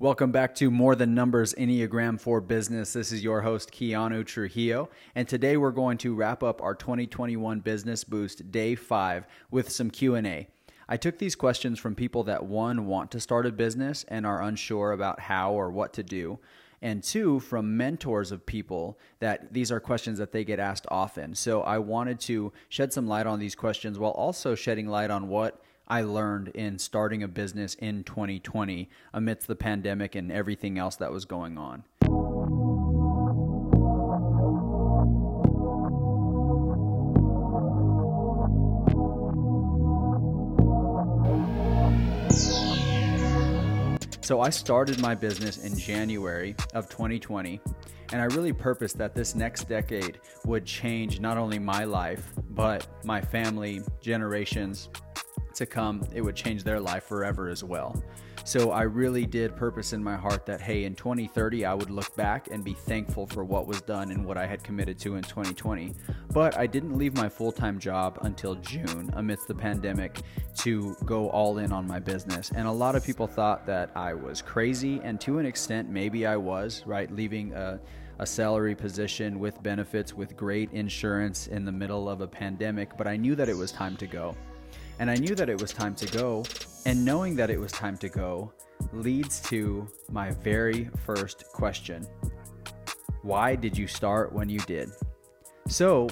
Welcome back to More Than Numbers Enneagram for Business. This is your host Keanu Trujillo, and today we're going to wrap up our 2021 Business Boost Day 5 with some Q&A. I took these questions from people that one want to start a business and are unsure about how or what to do, and two from mentors of people that these are questions that they get asked often. So I wanted to shed some light on these questions while also shedding light on what I learned in starting a business in 2020 amidst the pandemic and everything else that was going on. So I started my business in January of 2020, and I really purposed that this next decade would change not only my life, but my family, generations, to come, it would change their life forever as well. So I really did purpose in my heart that, hey, in 2030, I would look back and be thankful for what was done and what I had committed to in 2020. But I didn't leave my full time job until June amidst the pandemic to go all in on my business. And a lot of people thought that I was crazy. And to an extent, maybe I was, right? Leaving a a salary position with benefits, with great insurance in the middle of a pandemic, but I knew that it was time to go. And I knew that it was time to go. And knowing that it was time to go leads to my very first question Why did you start when you did? So,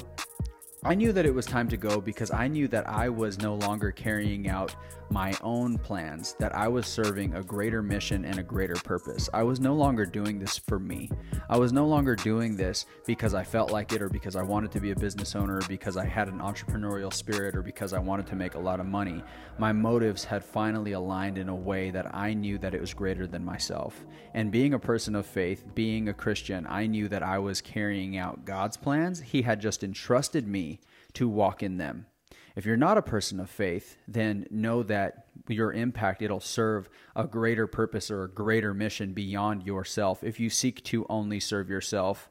I knew that it was time to go because I knew that I was no longer carrying out my own plans, that I was serving a greater mission and a greater purpose. I was no longer doing this for me. I was no longer doing this because I felt like it or because I wanted to be a business owner or because I had an entrepreneurial spirit or because I wanted to make a lot of money. My motives had finally aligned in a way that I knew that it was greater than myself. And being a person of faith, being a Christian, I knew that I was carrying out God's plans. He had just entrusted me to walk in them. If you're not a person of faith, then know that your impact it'll serve a greater purpose or a greater mission beyond yourself. If you seek to only serve yourself,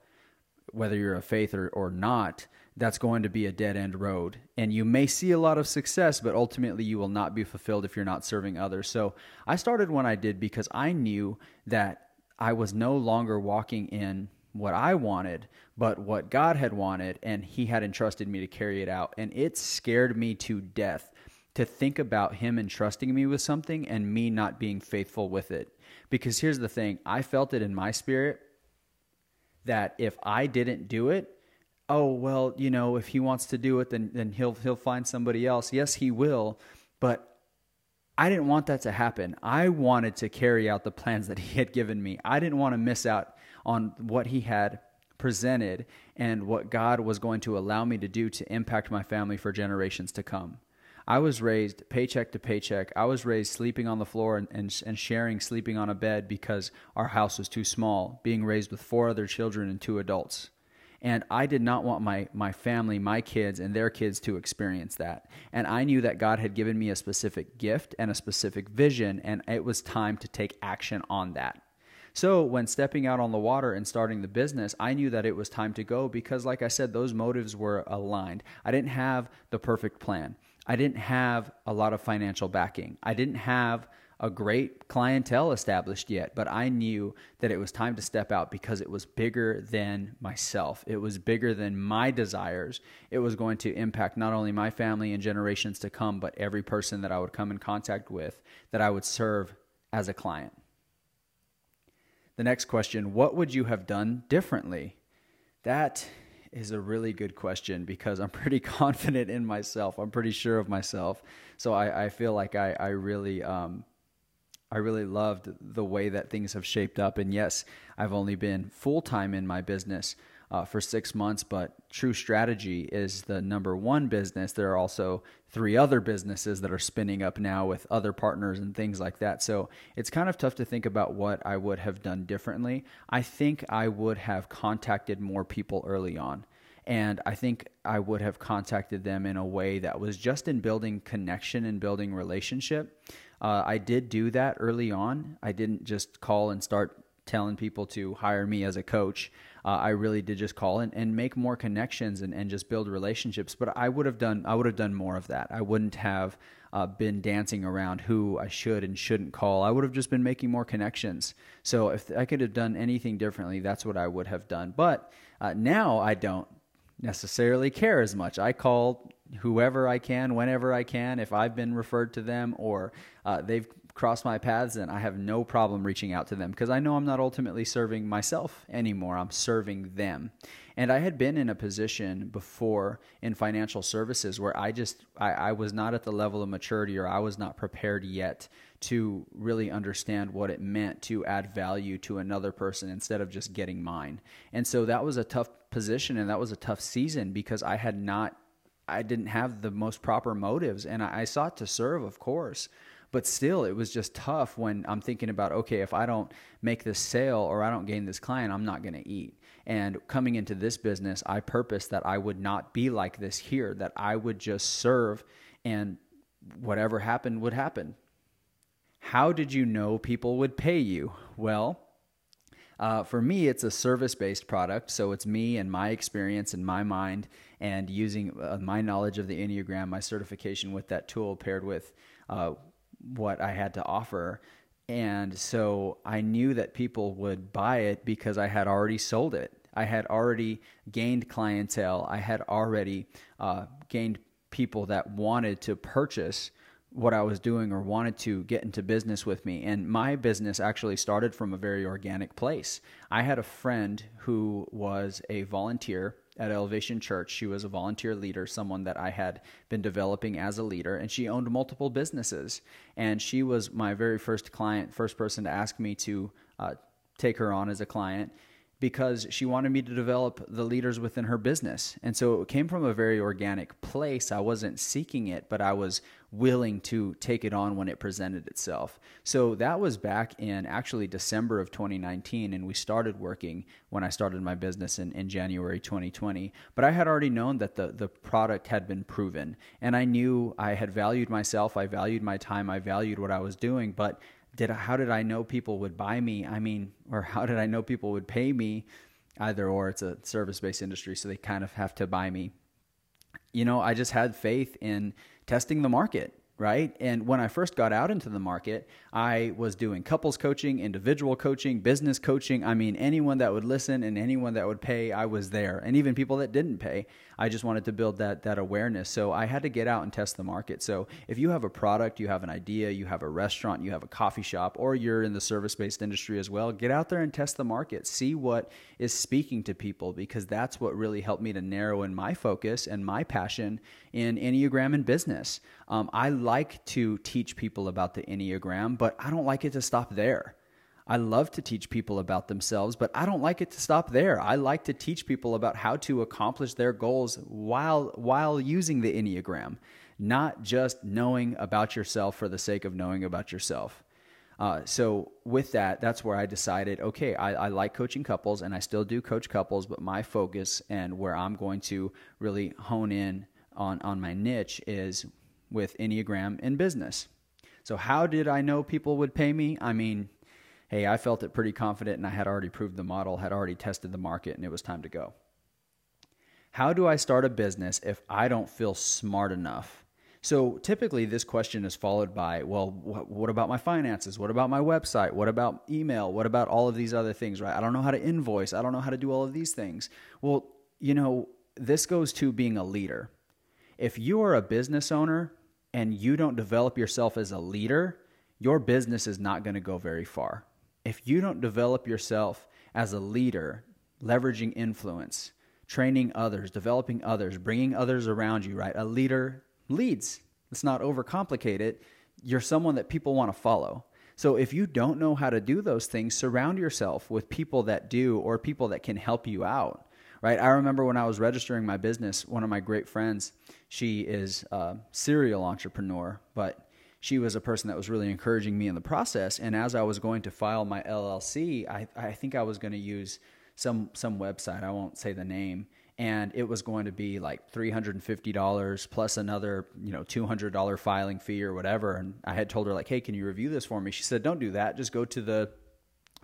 whether you're a faith or, or not, that's going to be a dead end road. And you may see a lot of success, but ultimately you will not be fulfilled if you're not serving others. So I started when I did because I knew that I was no longer walking in what I wanted, but what God had wanted, and He had entrusted me to carry it out. And it scared me to death to think about Him entrusting me with something and me not being faithful with it. Because here's the thing I felt it in my spirit that if I didn't do it, oh well, you know, if he wants to do it, then then he'll he'll find somebody else. Yes, he will, but I didn't want that to happen. I wanted to carry out the plans that he had given me. I didn't want to miss out on what he had presented and what God was going to allow me to do to impact my family for generations to come. I was raised paycheck to paycheck. I was raised sleeping on the floor and, and, and, sharing sleeping on a bed because our house was too small, being raised with four other children and two adults. And I did not want my, my family, my kids, and their kids to experience that. And I knew that God had given me a specific gift and a specific vision, and it was time to take action on that. So when stepping out on the water and starting the business, I knew that it was time to go because, like I said, those motives were aligned. I didn't have the perfect plan. I didn't have a lot of financial backing. I didn't have a great clientele established yet, but I knew that it was time to step out because it was bigger than myself. It was bigger than my desires. It was going to impact not only my family and generations to come, but every person that I would come in contact with that I would serve as a client. The next question What would you have done differently? That is a really good question because I'm pretty confident in myself. I'm pretty sure of myself. So I, I feel like I, I really. Um, I really loved the way that things have shaped up. And yes, I've only been full time in my business uh, for six months, but True Strategy is the number one business. There are also three other businesses that are spinning up now with other partners and things like that. So it's kind of tough to think about what I would have done differently. I think I would have contacted more people early on. And I think I would have contacted them in a way that was just in building connection and building relationship. Uh, I did do that early on. I didn't just call and start telling people to hire me as a coach. Uh, I really did just call and, and make more connections and, and just build relationships. But I would have done I would have done more of that. I wouldn't have uh, been dancing around who I should and shouldn't call. I would have just been making more connections. So if I could have done anything differently, that's what I would have done. But uh, now I don't necessarily care as much. I call whoever I can, whenever I can, if I've been referred to them or uh, they've crossed my paths, then I have no problem reaching out to them because I know I'm not ultimately serving myself anymore. I'm serving them. And I had been in a position before in financial services where I just I, I was not at the level of maturity or I was not prepared yet to really understand what it meant to add value to another person instead of just getting mine. And so that was a tough position and that was a tough season because I had not I didn't have the most proper motives and I, I sought to serve, of course. But still, it was just tough when I'm thinking about, okay, if I don't make this sale or I don't gain this client, I'm not going to eat. And coming into this business, I purposed that I would not be like this here, that I would just serve and whatever happened would happen. How did you know people would pay you? Well, uh, for me, it's a service based product. So it's me and my experience and my mind and using uh, my knowledge of the Enneagram, my certification with that tool paired with uh, what I had to offer. And so I knew that people would buy it because I had already sold it. I had already gained clientele. I had already uh, gained people that wanted to purchase what I was doing or wanted to get into business with me. And my business actually started from a very organic place. I had a friend who was a volunteer at Elevation Church. She was a volunteer leader, someone that I had been developing as a leader, and she owned multiple businesses. And she was my very first client, first person to ask me to uh, take her on as a client because she wanted me to develop the leaders within her business. And so it came from a very organic place. I wasn't seeking it, but I was willing to take it on when it presented itself. So that was back in actually December of 2019, and we started working when I started my business in, in January 2020. But I had already known that the, the product had been proven, and I knew I had valued myself, I valued my time, I valued what I was doing, but did how did I know people would buy me? I mean, or how did I know people would pay me? Either or, it's a service based industry, so they kind of have to buy me. You know, I just had faith in testing the market right? And when I first got out into the market, I was doing couples coaching, individual coaching, business coaching. I mean, anyone that would listen and anyone that would pay, I was there. And even people that didn't pay, I just wanted to build that that awareness. So I had to get out and test the market. So if you have a product, you have an idea, you have a restaurant, you have a coffee shop, or you're in the service-based industry as well, get out there and test the market. See what is speaking to people because that's what really helped me to narrow in my focus and my passion in Enneagram and business. Um, I like to teach people about the Enneagram, but I don't like it to stop there. I love to teach people about themselves, but I don't like it to stop there. I like to teach people about how to accomplish their goals while while using the Enneagram, not just knowing about yourself for the sake of knowing about yourself. Uh, so with that, that's where I decided, okay, I, I, like coaching couples, and I still do coach couples, but my focus and where I'm going to really hone in on on my niche is with Enneagram in business. So, how did I know people would pay me? I mean, hey, I felt it pretty confident and I had already proved the model, had already tested the market, and it was time to go. How do I start a business if I don't feel smart enough? So typically, this question is followed by, well, what about my finances? What about my website? What about email? What about all of these other things, right? I don't know how to invoice. I don't know how to do all of these things. Well, you know, this goes to being a leader. If you are a business owner and you don't develop yourself as a leader, your business is not going to go very far. If you don't develop yourself as a leader, leveraging influence, training others, developing others, bringing others around you, right? A leader leads. Let's not overcomplicate it. You're someone that people want to follow. So if you don't know how to do those things, surround yourself with people that do or people that can help you out right? I remember when I was registering my business, one of my great friends, she is a serial entrepreneur, but she was a person that was really encouraging me in the process. And as I was going to file my LLC, I, I think I was going to use some some website. I won't say the name, and it was going to be like three hundred and fifty dollars plus another you know two hundred dollar filing fee or whatever. And I had told her like, hey, can you review this for me? She said, don't do that. Just go to the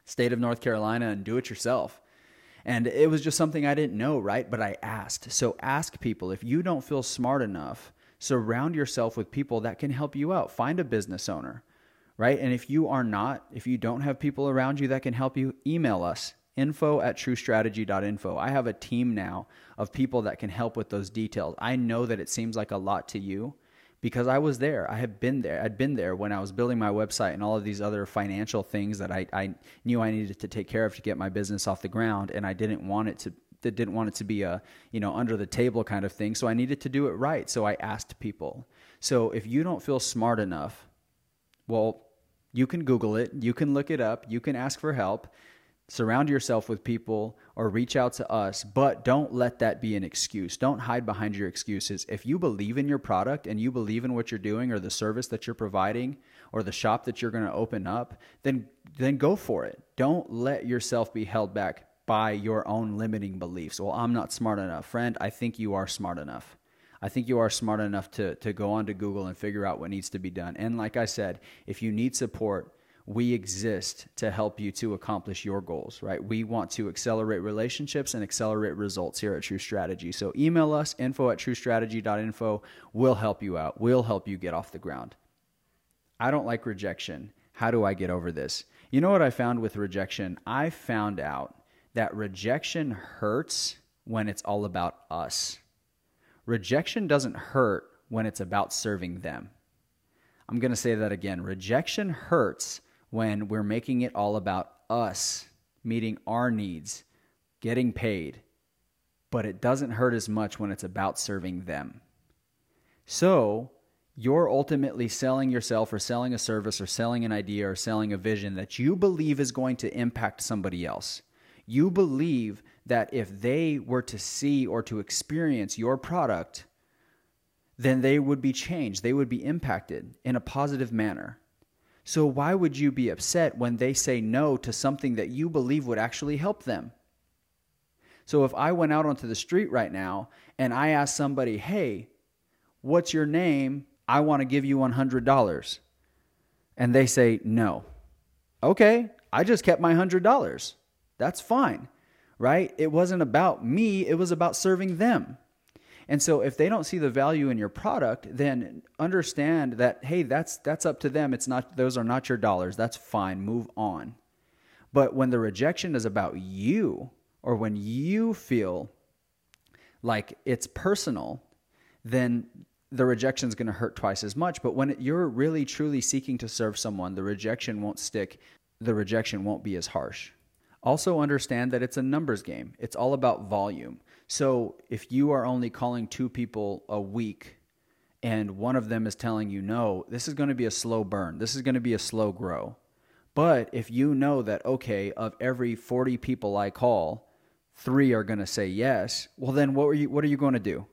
state of North Carolina and do it yourself. And it was just something I didn't know, right? But I asked. So ask people. If you don't feel smart enough, surround yourself with people that can help you out. Find a business owner, right? And if you are not, if you don't have people around you that can help you, email us info at truestrategy.info. I have a team now of people that can help with those details. I know that it seems like a lot to you because I was there. I have been there. I'd been there when I was building my website and all of these other financial things that I, I knew I needed to take care of to get my business off the ground. And I didn't want it to that didn't want it to be a you know under the table kind of thing so i needed to do it right so i asked people so if you don't feel smart enough well you can google it you can look it up you can ask for help surround yourself with people or reach out to us, but don't let that be an excuse. Don't hide behind your excuses. If you believe in your product and you believe in what you're doing or the service that you're providing or the shop that you're going to open up, then then go for it. Don't let yourself be held back by your own limiting beliefs. Well, I'm not smart enough. Friend, I think you are smart enough. I think you are smart enough to to go onto Google and figure out what needs to be done. And like I said, if you need support, we exist to help you to accomplish your goals, right? We want to accelerate relationships and accelerate results here at True Strategy. So email us, info at truestrategy.info. We'll help you out. We'll help you get off the ground. I don't like rejection. How do I get over this? You know what I found with rejection? I found out that rejection hurts when it's all about us. Rejection doesn't hurt when it's about serving them. I'm going to say that again. Rejection hurts when we're making it all about us meeting our needs, getting paid, but it doesn't hurt as much when it's about serving them. So, you're ultimately selling yourself or selling a service or selling an idea or selling a vision that you believe is going to impact somebody else. You believe that if they were to see or to experience your product, then they would be changed. They would be impacted in a positive manner. So, why would you be upset when they say no to something that you believe would actually help them? So, if I went out onto the street right now and I asked somebody, hey, what's your name? I want to give you $100. And they say no. Okay, I just kept my $100. That's fine, right? It wasn't about me, it was about serving them. And so if they don't see the value in your product, then understand that hey, that's that's up to them. It's not those are not your dollars. That's fine. Move on. But when the rejection is about you or when you feel like it's personal, then the rejection is going to hurt twice as much. But when you're really truly seeking to serve someone, the rejection won't stick. The rejection won't be as harsh. Also, understand that it's a numbers game, it's all about volume. So if you are only calling two people a week and one of them is telling you no, this is going to be a slow burn. This is going to be a slow grow. But if you know that, okay, of every 40 people I call, three are going to say yes, well, then what are you, what are you going to do?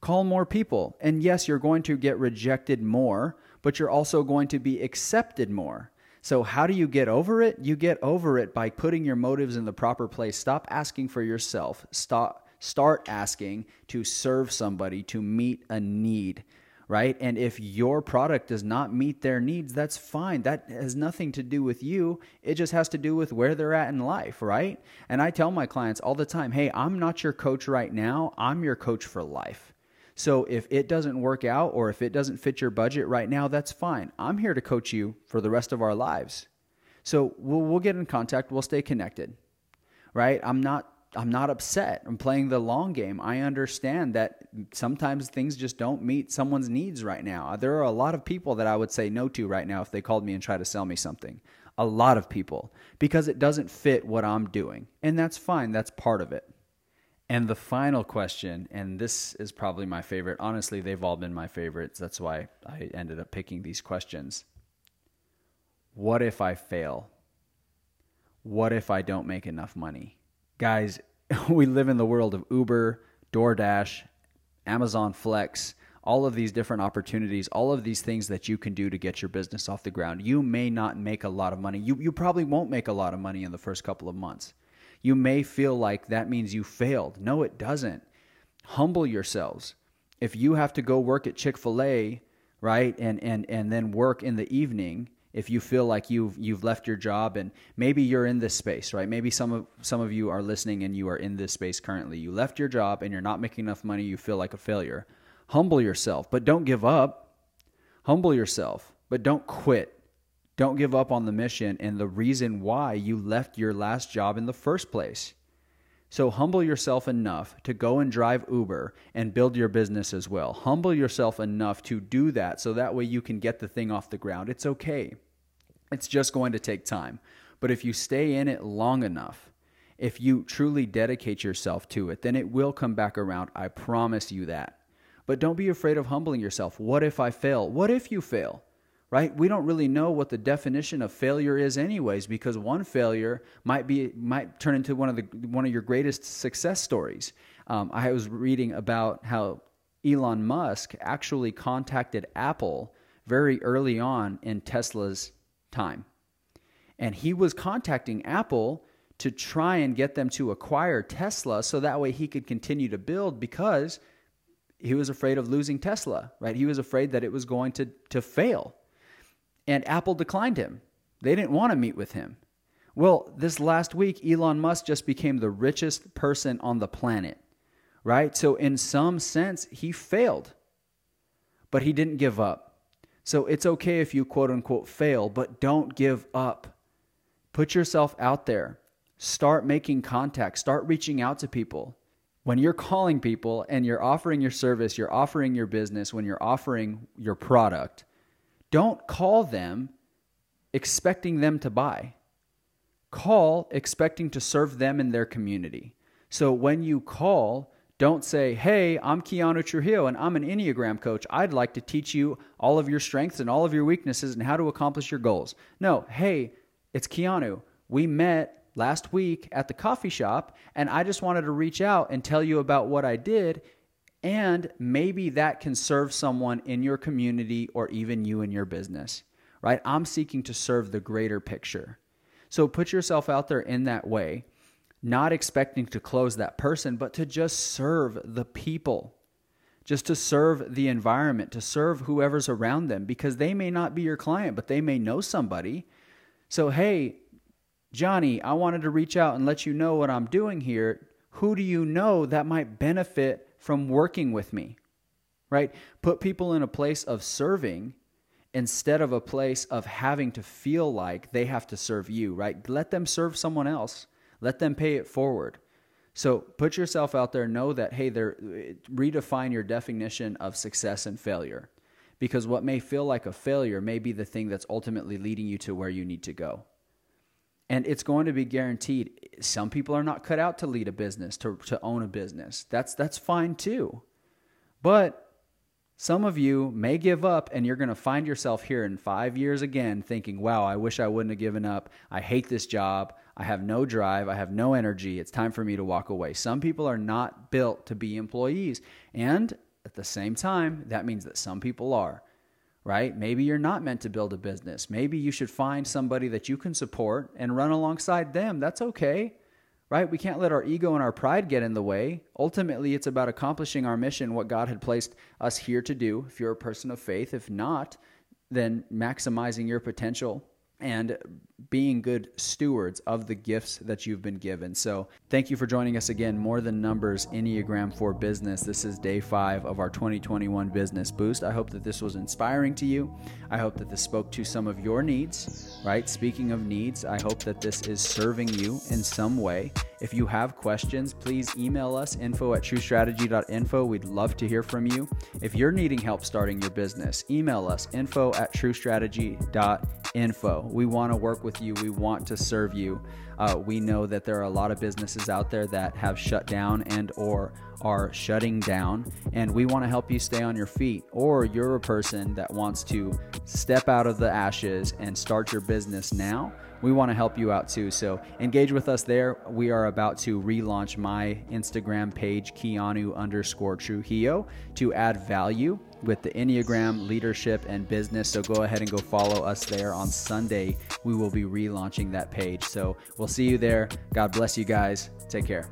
Call more people. And yes, you're going to get rejected more, but you're also going to be accepted more. So, how do you get over it? You get over it by putting your motives in the proper place. Stop asking for yourself. Stop start asking to serve somebody to meet a need right? And if your product does not meet their needs, that's fine. That has nothing to do with you. It just has to do with where they're at in life, right? And I tell my clients all the time hey, I'm not your coach right now, I'm your coach for life. So if it doesn't work out or if it doesn't fit your budget right now, that's fine. I'm here to coach you for the rest of our lives. So we'll, we'll get in contact, we'll stay connected, right? I'm not I'm not upset. I'm playing the long game. I understand that sometimes things just don't meet someone's needs right now. Uh, there are a lot of people that I would say no to right now if they called me and tried to sell me something. A lot of people because it doesn't fit what I'm doing. And that's fine. That's part of it. And the final question, and this is probably my favorite. Honestly, they've all been my favorites. That's why I ended up picking these questions. What if I fail? What if I don't make enough money? Guys, we live in the world of Uber, DoorDash, Amazon Flex, all of these different opportunities, all of these things that you can do to get your business off the ground. You may not make a lot of money. You, you probably won't make a lot of money in the first couple of months. You may feel like that means you failed. No, it doesn't. Humble yourselves. If you have to go work at Chick fil A, right, and, and, and then work in the evening, if you feel like you've you've left your job and maybe you're in this space, right? Maybe some of some of you are listening and you are in this space currently. You left your job and you're not making enough money, you feel like a failure. Humble yourself, but don't give up. Humble yourself, but don't quit. Don't give up on the mission and the reason why you left your last job in the first place. So humble yourself enough to go and drive Uber and build your business as well. Humble yourself enough to do that so that way you can get the thing off the ground. It's okay. It's just going to take time. But if you stay in it long enough, if you truly dedicate yourself to it, then it will come back around. I promise you that. But don't be afraid of humbling yourself. What if I fail? What if you fail? Right? We don't really know what the definition of failure is anyways because one failure might be might turn into one of the one of your greatest success stories. Um, I was reading about how Elon Musk actually contacted Apple very early on in Tesla's time. And he was contacting Apple to try and get them to acquire Tesla so that way he could continue to build because he was afraid of losing Tesla, right? He was afraid that it was going to, to fail. And Apple declined him. They didn't want to meet with him. Well, this last week, Elon Musk just became the richest person on the planet, right? So, in some sense, he failed, but he didn't give up. So, it's okay if you quote unquote fail, but don't give up. Put yourself out there. Start making contact. Start reaching out to people. When you're calling people and you're offering your service, you're offering your business, when you're offering your product, don't call them expecting them to buy. Call expecting to serve them in their community. So when you call, don't say, Hey, I'm Keanu Trujillo and I'm an Enneagram coach. I'd like to teach you all of your strengths and all of your weaknesses and how to accomplish your goals. No, hey, it's Keanu. We met last week at the coffee shop and I just wanted to reach out and tell you about what I did and maybe that can serve someone in your community or even you in your business, right? I'm seeking to serve the greater picture. So put yourself out there in that way, not expecting to close that person, but to just serve the people, just to serve the environment, to serve whoever's around them, because they may not be your client, but they may know somebody. So, hey, Johnny, I wanted to reach out and let you know what I'm doing here. Who do you know that might benefit from working with me, right? Put people in a place of serving instead of a place of having to feel like they have to serve you, right? Let them serve someone else, let them pay it forward. So put yourself out there, know that, hey, there, redefine your definition of success and failure. Because what may feel like a failure may be the thing that's ultimately leading you to where you need to go and it's going to be guaranteed. Some people are not cut out to lead a business, to, to own a business. That's that's fine too. But some of you may give up and you're going to find yourself here in 5 years again thinking, "Wow, I wish I wouldn't have given up. I hate this job. I have no drive. I have no energy. It's time for me to walk away." Some people are not built to be employees. And at the same time, that means that some people are right? Maybe you're not meant to build a business. Maybe you should find somebody that you can support and run alongside them. That's okay, right? We can't let our ego and our pride get in the way. Ultimately, it's about accomplishing our mission, what God had placed us here to do. If you're a person of faith, if not, then maximizing your potential and being good stewards of the gifts that you've been given. So, thank you for joining us again. More Than Numbers Enneagram for Business. This is day five of our 2021 Business Boost. I hope that this was inspiring to you. I hope that this spoke to some of your needs, right? Speaking of needs, I hope that this is serving you in some way. If you have questions, please email us info at truestrategy.info. We'd love to hear from you. If you're needing help starting your business, email us info at truestrategy.info. We want to work with you, we want to serve you. Uh, we know that there are a lot of businesses out there that have shut down and or are shutting down and we want to help you stay on your feet or you're a person that wants to step out of the ashes and start your business now we want to help you out too. So engage with us there. We are about to relaunch my Instagram page, Keanu underscore Trujillo, to add value with the Enneagram, leadership, and business. So go ahead and go follow us there on Sunday. We will be relaunching that page. So we'll see you there. God bless you guys. Take care.